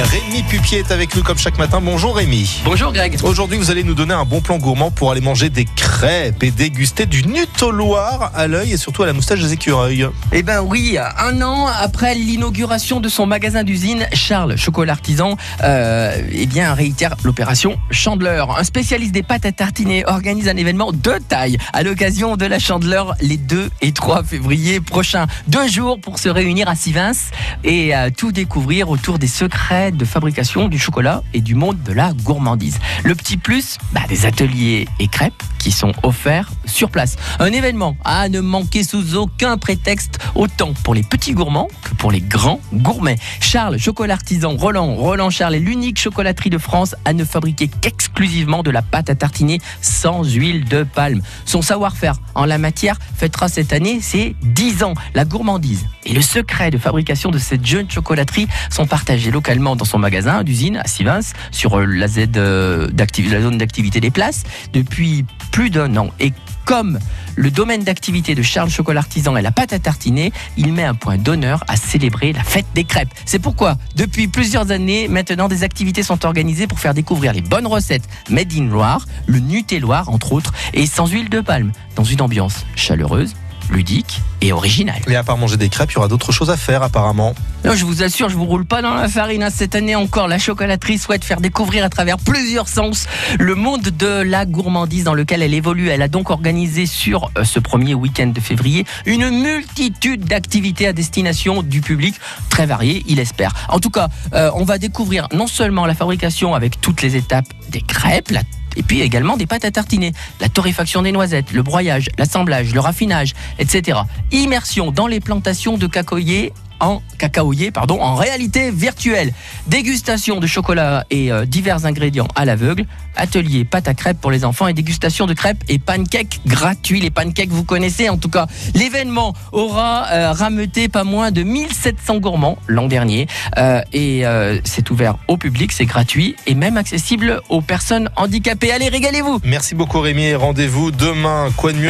Rémi Pupier est avec nous comme chaque matin. Bonjour Rémi. Bonjour Greg. Aujourd'hui, vous allez nous donner un bon plan gourmand pour aller manger des crêpes et déguster du Nutoloir à l'œil et surtout à la moustache des écureuils. Eh ben oui, un an après l'inauguration de son magasin d'usine, Charles Chocolat Artisan, euh, eh bien réitère l'opération Chandeleur. Un spécialiste des pâtes à tartiner organise un événement de taille à l'occasion de la Chandeleur les 2 et 3 février prochains. Deux jours pour se réunir à Sivins et euh, tout découvrir autour des secrets de fabrication du chocolat et du monde de la gourmandise. Le petit plus, bah, des ateliers et crêpes qui sont offerts sur place. Un événement à ne manquer sous aucun prétexte, autant pour les petits gourmands que pour les grands gourmets. Charles, chocolat artisan Roland, Roland Charles est l'unique chocolaterie de France à ne fabriquer qu'exclusivement de la pâte à tartiner sans huile de palme. Son savoir-faire en la matière fêtera cette année ses 10 ans. La gourmandise et le secret de fabrication de cette jeune chocolaterie sont partagés localement dans son magasin d'usine à Sivins sur euh, euh, la zone d'activité des places depuis plus d'un an. Et comme le domaine d'activité de Charles Chocolat Artisan est la pâte à tartiner, il met un point d'honneur à célébrer la fête des crêpes. C'est pourquoi, depuis plusieurs années, maintenant, des activités sont organisées pour faire découvrir les bonnes recettes made in Loire, le Nutelloir entre autres, et sans huile de palme, dans une ambiance chaleureuse, ludique et original. Et à part manger des crêpes, il y aura d'autres choses à faire apparemment. Non, je vous assure, je vous roule pas dans la farine. hein. Cette année encore, la chocolaterie souhaite faire découvrir à travers plusieurs sens le monde de la gourmandise dans lequel elle évolue. Elle a donc organisé sur euh, ce premier week-end de février une multitude d'activités à destination du public, très variées, il espère. En tout cas, euh, on va découvrir non seulement la fabrication avec toutes les étapes des crêpes, la et puis également des pâtes à tartiner, la torréfaction des noisettes, le broyage, l'assemblage, le raffinage, etc. Immersion dans les plantations de cacaoyers en cacaoyer, pardon, en réalité virtuelle. Dégustation de chocolat et euh, divers ingrédients à l'aveugle. Atelier pâte à crêpes pour les enfants et dégustation de crêpes et pancakes gratuits. Les pancakes, vous connaissez en tout cas. L'événement aura euh, rameuté pas moins de 1700 gourmands l'an dernier. Euh, et c'est ouvert au public, c'est gratuit et même accessible aux personnes handicapées. Allez, régalez-vous Merci beaucoup Rémi rendez-vous demain. Quoi de mieux